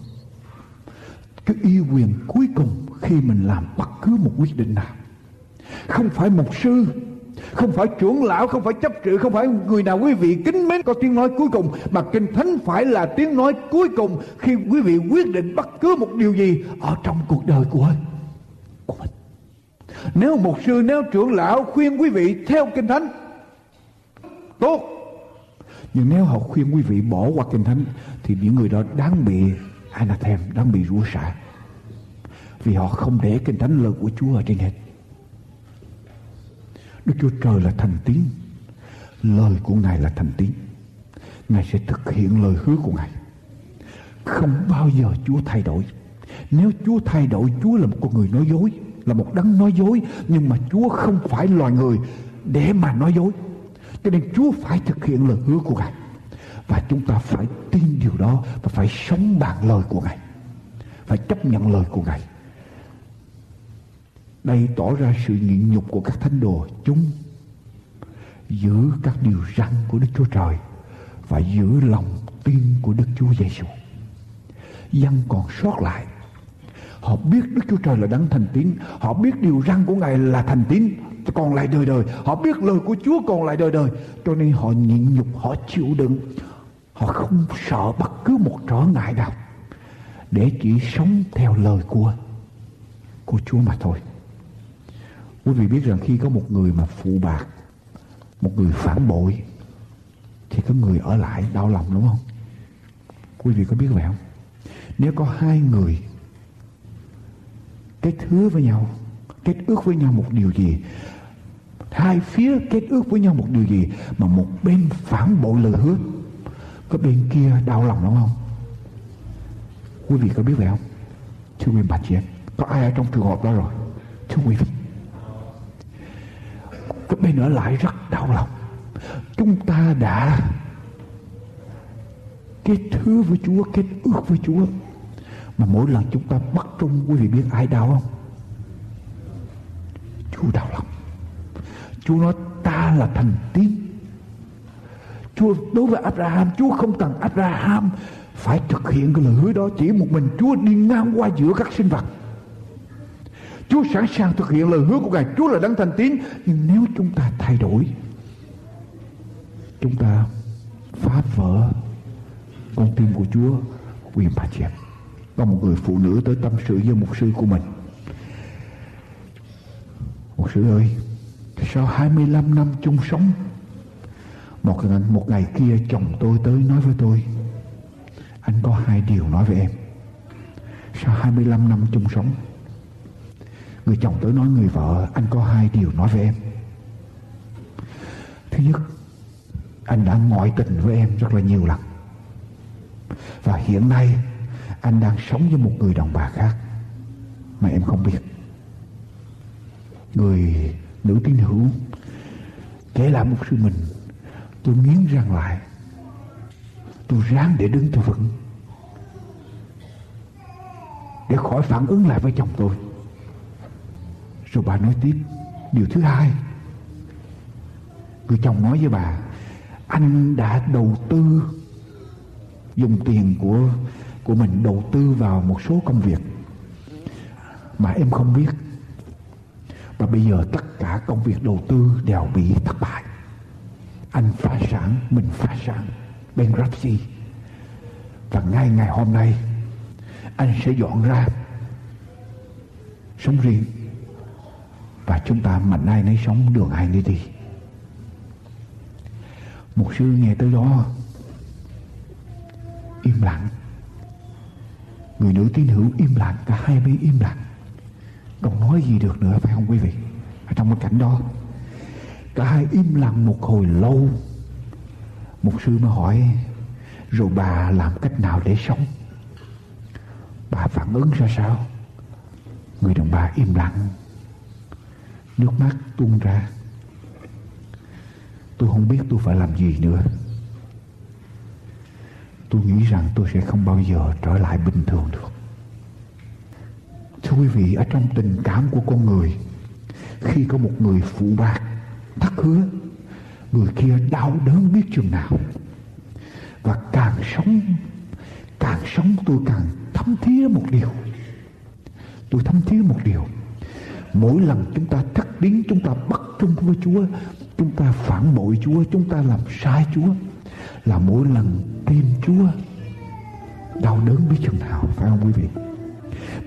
cái yêu quyền cuối cùng khi mình làm bất cứ một quyết định nào. Không phải một sư không phải trưởng lão, không phải chấp sự, không phải người nào quý vị kính mến có tiếng nói cuối cùng, mà kinh thánh phải là tiếng nói cuối cùng khi quý vị quyết định bất cứ một điều gì ở trong cuộc đời của của mình. Nếu một sư, nếu trưởng lão khuyên quý vị theo kinh thánh, tốt. Nhưng nếu họ khuyên quý vị bỏ qua kinh thánh, thì những người đó đáng bị anathem, đáng bị rủa xả vì họ không để kinh thánh lời của Chúa ở trên hết. Đức Chúa Trời là thành tín. Lời của Ngài là thành tín. Ngài sẽ thực hiện lời hứa của Ngài. Không bao giờ Chúa thay đổi. Nếu Chúa thay đổi, Chúa là một con người nói dối, Là một đấng nói dối. Nhưng mà Chúa không phải loài người Để mà nói dối. Cho nên Chúa phải thực hiện lời hứa của Ngài. Và chúng ta phải tin điều đó Và phải sống bằng lời của Ngài. Phải chấp nhận lời của Ngài đây tỏ ra sự nhịn nhục của các thánh đồ chúng giữ các điều răn của Đức Chúa Trời và giữ lòng tin của Đức Chúa Giêsu. Dân còn sót lại. Họ biết Đức Chúa Trời là đấng thành tín, họ biết điều răn của Ngài là thành tín còn lại đời đời, họ biết lời của Chúa còn lại đời đời, cho nên họ nhịn nhục, họ chịu đựng, họ không sợ bất cứ một trở ngại nào để chỉ sống theo lời của của Chúa mà thôi. Quý vị biết rằng khi có một người mà phụ bạc, Một người phản bội, Thì có người ở lại đau lòng, đúng không? Quý vị có biết vậy không? Nếu có hai người Kết hứa với nhau, Kết ước với nhau một điều gì, Hai phía kết ước với nhau một điều gì Mà một bên phản bội lời hứa, Có bên kia đau lòng, đúng không? Quý vị có biết vậy không? Thưa quý bà chị em, Có ai ở trong trường hợp đó rồi? Thưa quý vị cái bên nữa lại rất đau lòng. Chúng ta đã kết hứa với Chúa, kết ước với Chúa. Mà mỗi lần chúng ta bắt trung quý vị biết ai đau không? Chúa đau lòng. Chúa nói, ta là thành tiên. Chúa, đối với Abraham, Chúa không cần Abraham phải thực hiện cái lời hứa đó. Chỉ một mình Chúa đi ngang qua giữa các sinh vật. Chúa sẵn sàng thực hiện lời hứa của Ngài. Chúa là đấng thành tín. Nhưng nếu chúng ta thay đổi Chúng ta phá vỡ con tim của Chúa quyền bà chị có một người phụ nữ tới tâm sự với một sư của mình. Một sư ơi sau 25 năm chung sống một ngày, một ngày kia chồng tôi tới nói với tôi anh có hai điều nói với em. Sau 25 năm chung sống người chồng tới nói người vợ, anh có hai điều nói với em. Thứ nhất, anh đã ngoại tình với em rất là nhiều lần. Và hiện nay, anh đang sống với một người đồng bà khác mà em không biết. Người nữ tín hữu, kể lại một sự mình, tôi nghiến răng lại. Tôi ráng để đứng cho vững, để khỏi phản ứng lại với chồng tôi rồi bà nói tiếp, điều thứ hai, người chồng nói với bà, anh đã đầu tư dùng tiền của của mình đầu tư vào một số công việc mà em không biết. Và bây giờ tất cả công việc đầu tư đều bị thất bại. Anh phá sản, mình phá sản, bankruptcy. Và ngay ngày hôm nay, anh sẽ dọn ra sống riêng và chúng ta mạnh ai nấy sống đường ai nấy đi một sư nghe tới đó, im lặng. Người nữ tín hữu im lặng, cả hai bên im lặng. Còn nói gì được nữa, phải không quý vị? Ở trong cái cảnh đó, cả hai im lặng một hồi lâu. Một sư mới hỏi, rồi bà làm cách nào để sống? Bà phản ứng ra sao? Người đàn bà im lặng nước mắt tuôn ra. Tôi không biết tôi phải làm gì nữa. Tôi nghĩ rằng tôi sẽ không bao giờ trở lại bình thường được. Thưa quý vị, ở trong tình cảm của con người, khi có một người phụ bạc, thất hứa, người kia đau đớn biết chừng nào. Và càng sống càng sống tôi càng thấm thía một điều. Tôi thấm thía một điều mỗi lần chúng ta thất biến, chúng ta bất trung với chúa, chúng ta phản bội chúa, chúng ta làm sai chúa, là mỗi lần tim chúa, đau đớn biết chừng nào, phải không quý vị?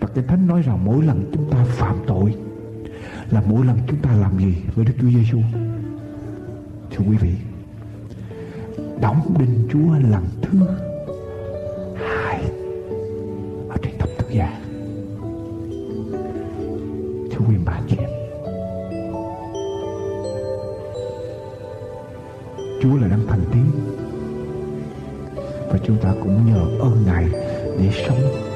Và cái thánh nói rằng mỗi lần chúng ta phạm tội, là mỗi lần chúng ta làm gì với Đức Chúa Giêsu thưa quý vị, đóng đinh Chúa lần thứ hai ở trên thập tự giá thưa quý Chúa là đấng thành tín và chúng ta cũng nhờ ơn Ngài để sống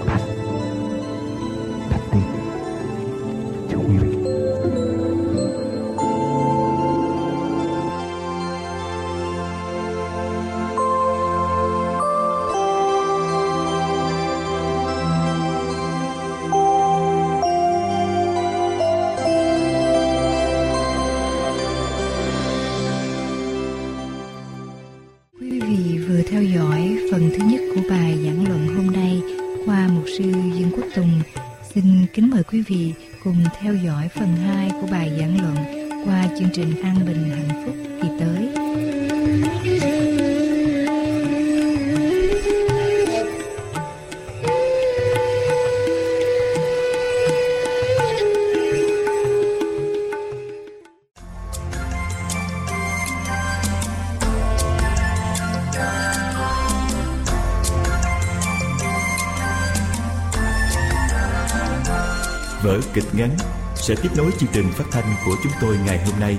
kịch ngắn sẽ tiếp nối chương trình phát thanh của chúng tôi ngày hôm nay.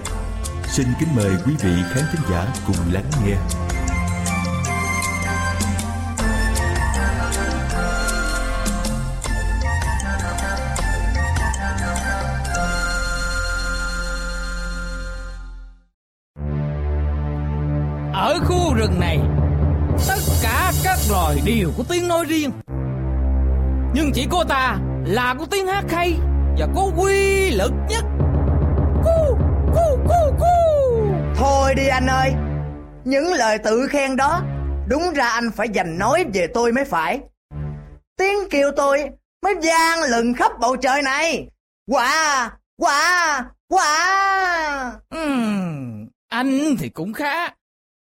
Xin kính mời quý vị khán thính giả cùng lắng nghe. Ở khu rừng này, tất cả các loài đều có tiếng nói riêng. Nhưng chỉ cô ta là có tiếng hát hay lực nhất. Cu cu cu cu. Thôi đi anh ơi Những lời tự khen đó Đúng ra anh phải dành nói về tôi mới phải. Tiếng kêu tôi Mới vang lừng khắp bầu trời này. Wow Wow Wow Ừm, anh thì cũng khá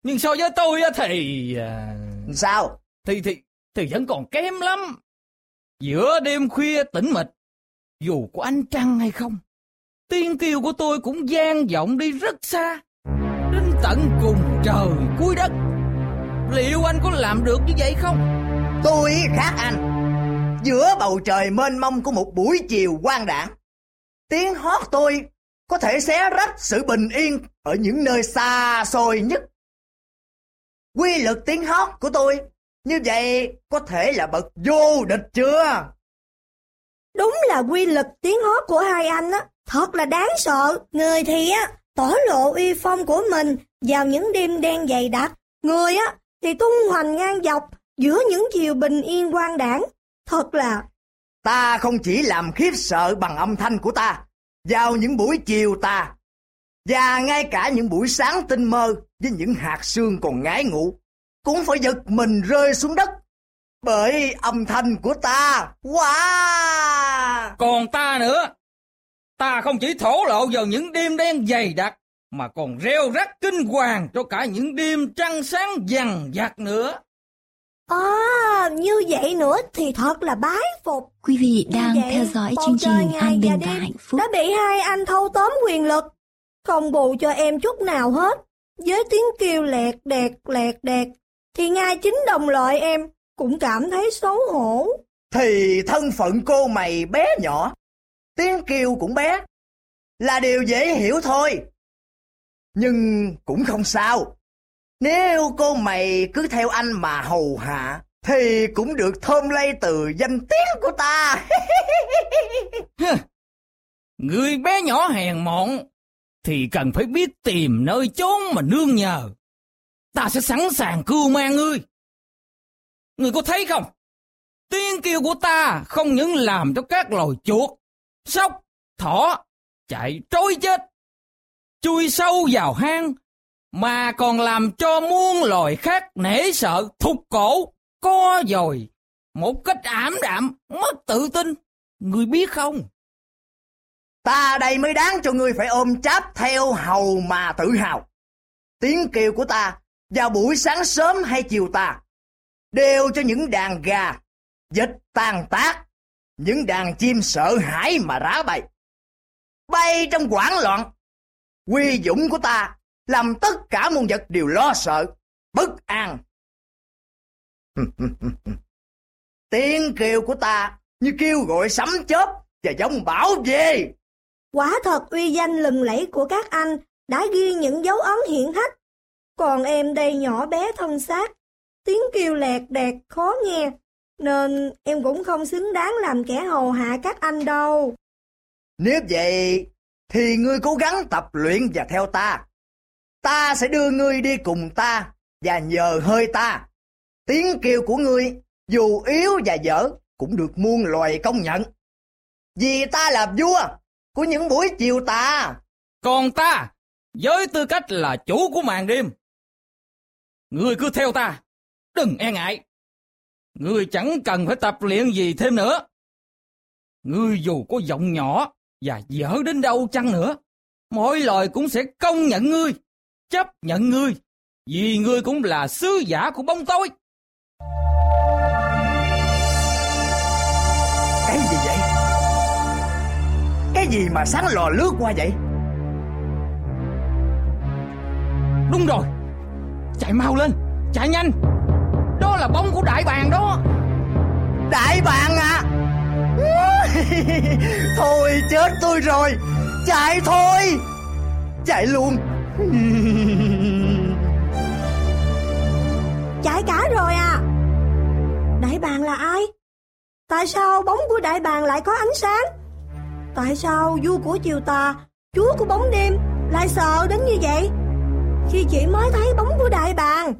nhưng so với tôi thì à, Sao? thì thì thì vẫn còn kém lắm. Giữa đêm khuya tĩnh mịch dù có ánh trăng hay không tiếng kêu của tôi cũng vang vọng đi rất xa. Đến tận cùng trời cuối đất. Liệu anh có làm được như vậy không? Tôi khác anh. Giữa bầu trời mênh mông của một buổi chiều quang đảng Tiếng hót tôi Có thể xé rách sự bình yên Ở những nơi xa xôi nhất. Quy lực tiếng hót của tôi Như vậy có thể là bậc vô địch chưa? Đúng là quy lực tiếng hót của hai anh á, thật là đáng sợ. Người thì á, tỏ lộ uy phong của mình vào những đêm đen dày đặc. Người á, thì tung hoành ngang dọc giữa những chiều bình yên quang đảng. Thật là Ta không chỉ làm khiếp sợ bằng âm thanh của ta Vào những buổi chiều ta Và ngay cả những buổi sáng tinh mơ Với những hạt sương còn ngái ngủ Cũng phải giật mình rơi xuống đất Bởi âm thanh của ta Wow còn ta nữa ta không chỉ thổ lộ vào những đêm đen dày đặc mà còn reo rắt kinh hoàng cho cả những đêm trăng sáng dằn vặt nữa À, như vậy nữa thì thật là bái phục. Quý vị đang vậy, theo dõi chương trình An Bình và đêm Hạnh Phúc. Đã bị hai anh thâu tóm quyền lực. Không bù cho em chút nào hết. Với tiếng kêu lẹt đẹt lẹt đẹt. Thì ngay chính đồng loại em cũng cảm thấy xấu hổ. Thì thân phận cô mày bé nhỏ Tiếng kêu cũng bé Là điều dễ hiểu thôi Nhưng cũng không sao Nếu cô mày cứ theo anh mà hầu hạ Thì cũng được thơm lây từ danh tiếng của ta người bé nhỏ hèn mọn thì cần phải biết tìm nơi chốn mà nương nhờ. Ta sẽ sẵn sàng cưu mang ngươi. Ngươi có thấy không? Tiếng kêu của ta không những làm cho các loài chuột, sóc, thỏ chạy trối chết, chui sâu vào hang, mà còn làm cho muôn loài khác nể sợ, thục cổ, co dồi, một cách ảm đạm, mất tự tin. người biết không? Ta đây mới đáng cho ngươi phải ôm cháp theo hầu mà tự hào. Tiếng kêu của ta vào buổi sáng sớm hay chiều tà đều cho những đàn gà, dịch tàn tác, những đàn chim sợ hãi mà rá bay. Bay trong hoảng loạn, quy dũng của ta làm tất cả muôn vật đều lo sợ, bất an. Tiếng kêu của ta như kêu gọi sấm chớp và giống bão vệ. Quả thật uy danh lừng lẫy của các anh đã ghi những dấu ấn hiển hách. Còn em đây nhỏ bé thân xác, tiếng kêu lẹt đẹt khó nghe, nên em cũng không xứng đáng làm kẻ hầu hạ các anh đâu. Nếu vậy thì ngươi cố gắng tập luyện và theo ta. Ta sẽ đưa ngươi đi cùng ta và nhờ hơi ta. Tiếng kêu của ngươi dù yếu và dở cũng được muôn loài công nhận. Vì ta là vua của những buổi chiều tà. Còn ta, với tư cách là chủ của màn đêm, ngươi cứ theo ta, đừng e ngại. Ngươi chẳng cần phải tập luyện gì thêm nữa. Ngươi dù có giọng nhỏ và dở đến đâu chăng nữa, mọi loài cũng sẽ công nhận ngươi, chấp nhận ngươi, vì ngươi cũng là sứ giả của bóng tối. Cái gì vậy? Cái gì mà sáng lò lướt qua vậy? Đúng rồi, chạy mau lên, chạy nhanh. Đó là bóng của đại bàng đó. Đại bàng à? thôi chết tôi rồi. Chạy thôi. Chạy luôn. Chạy cả rồi à? Đại bàng là ai? Tại sao bóng của đại bàng lại có ánh sáng? Tại sao vua của chiều tà, chúa của bóng đêm lại sợ đến như vậy? khi chỉ mới thấy bóng của đại bàng.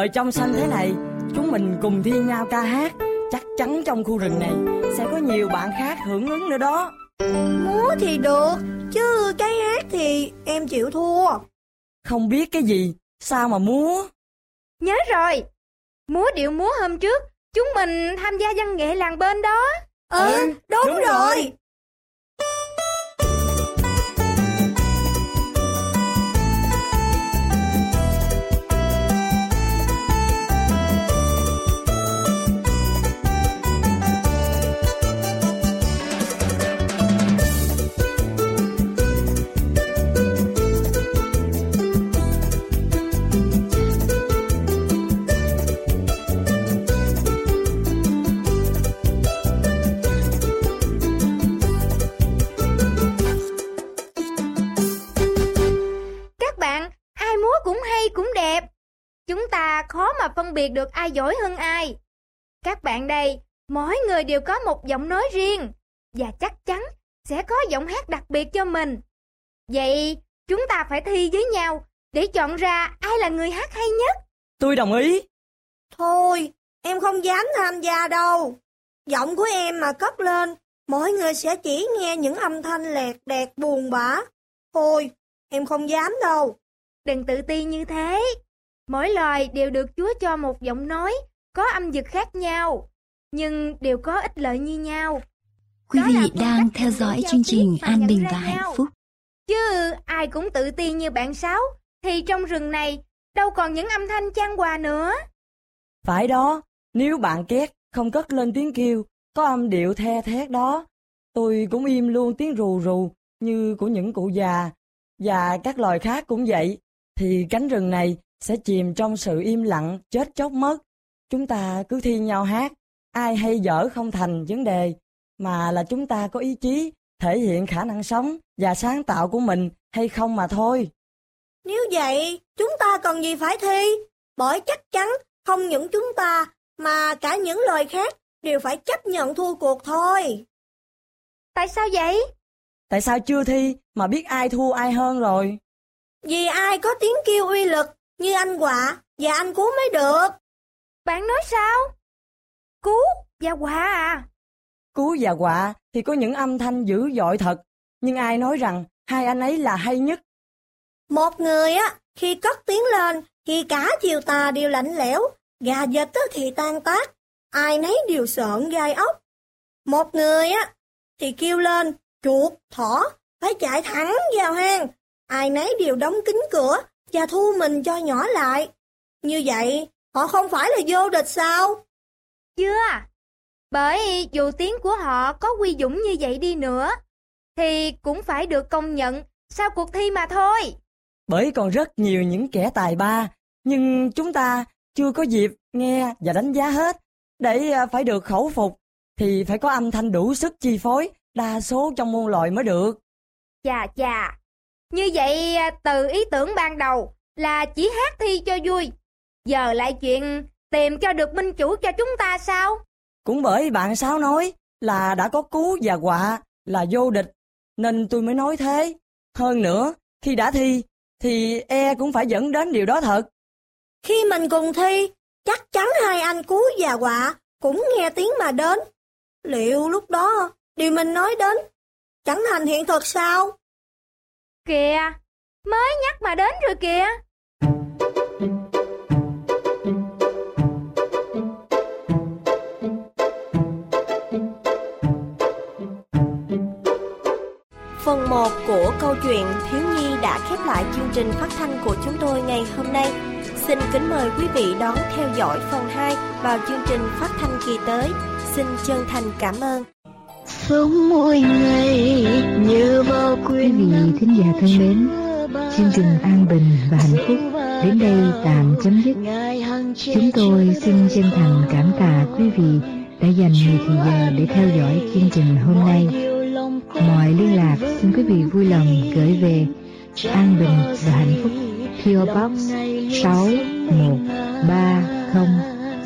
Trời trong xanh thế này, chúng mình cùng thi nhau ca hát. Chắc chắn trong khu rừng này sẽ có nhiều bạn khác hưởng ứng nữa đó. Múa thì được, chứ cái hát thì em chịu thua. Không biết cái gì, sao mà múa? Nhớ rồi, múa điệu múa hôm trước, chúng mình tham gia văn nghệ làng bên đó. Ừ, đúng, đúng rồi. rồi. Cũng hay cũng đẹp. Chúng ta khó mà phân biệt được ai giỏi hơn ai. Các bạn đây, mỗi người đều có một giọng nói riêng và chắc chắn sẽ có giọng hát đặc biệt cho mình. Vậy chúng ta phải thi với nhau để chọn ra ai là người hát hay nhất. Tôi đồng ý. Thôi, em không dám tham gia đâu. Giọng của em mà cất lên, mỗi người sẽ chỉ nghe những âm thanh lẹt đẹt buồn bã. Thôi, em không dám đâu. Đừng tự ti như thế. Mỗi loài đều được Chúa cho một giọng nói, có âm vực khác nhau, nhưng đều có ích lợi như nhau. Quý Đó vị đang theo dõi chương trình An Bình và Hạnh nhau. Phúc. Chứ ai cũng tự ti như bạn Sáu, thì trong rừng này đâu còn những âm thanh chan hòa nữa. Phải đó, nếu bạn két không cất lên tiếng kêu, có âm điệu the thét đó, tôi cũng im luôn tiếng rù rù như của những cụ già, và các loài khác cũng vậy, thì cánh rừng này sẽ chìm trong sự im lặng chết chóc mất. Chúng ta cứ thi nhau hát, ai hay dở không thành vấn đề, mà là chúng ta có ý chí, thể hiện khả năng sống và sáng tạo của mình hay không mà thôi. Nếu vậy, chúng ta cần gì phải thi? Bởi chắc chắn không những chúng ta mà cả những loài khác đều phải chấp nhận thua cuộc thôi. Tại sao vậy? Tại sao chưa thi mà biết ai thua ai hơn rồi? Vì ai có tiếng kêu uy lực như anh Quạ và anh Cú mới được. Bạn nói sao? Cú và quả à? Cú và quạ thì có những âm thanh dữ dội thật, nhưng ai nói rằng hai anh ấy là hay nhất? Một người á, khi cất tiếng lên thì cả chiều tà đều lạnh lẽo, gà vịt thì tan tác, ai nấy đều sợn gai ốc. Một người á, thì kêu lên, chuột, thỏ, phải chạy thẳng vào hang, ai nấy đều đóng kín cửa và thu mình cho nhỏ lại. Như vậy, họ không phải là vô địch sao? Chưa. Bởi dù tiếng của họ có quy dũng như vậy đi nữa, thì cũng phải được công nhận sau cuộc thi mà thôi. Bởi còn rất nhiều những kẻ tài ba, nhưng chúng ta chưa có dịp nghe và đánh giá hết. Để à, phải được khẩu phục, thì phải có âm thanh đủ sức chi phối đa số trong môn loại mới được. Chà chà, như vậy à, từ ý tưởng ban đầu là chỉ hát thi cho vui. Giờ lại chuyện tìm cho được minh chủ cho chúng ta sao? Cũng bởi bạn Sáu nói là đã có cú và quạ là vô địch, nên tôi mới nói thế. Hơn nữa, khi đã thi, thì e cũng phải dẫn đến điều đó thật. Khi mình cùng thi, chắc chắn hai anh Cú và Quạ cũng nghe tiếng mà đến. Liệu lúc đó điều mình nói đến chẳng thành hiện thực sao? Kìa, mới nhắc mà đến rồi kìa. Phần 1 của câu chuyện Thiếu Nhi đã khép lại chương trình phát thanh của chúng tôi ngày hôm nay. Xin kính mời quý vị đón theo dõi phần 2 vào chương trình phát thanh kỳ tới. Xin chân thành cảm ơn. Sống mỗi ngày như bao Quý vị thính giả thân mến, chương trình an bình và hạnh phúc đến đây tạm chấm dứt. Chúng tôi xin chân thành cảm tạ quý vị đã dành nhiều thời giờ để theo dõi chương trình hôm nay. Mọi liên lạc xin quý vị vui lòng gửi về An Bình và Hạnh Phúc PO Box 6130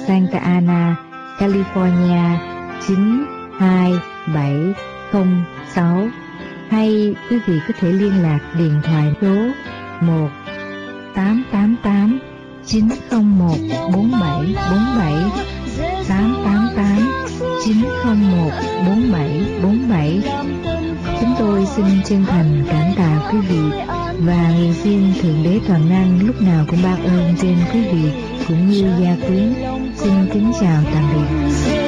Santa Ana, California 706 hay quý vị có thể liên lạc điện thoại số 1 888 901 4747 888 901 4747 Chúng tôi xin chân thành cảm tạ quý vị và nguyện xin Thượng Đế Toàn Năng lúc nào cũng ban ơn trên quý vị cũng như gia quyến. Xin kính chào tạm biệt.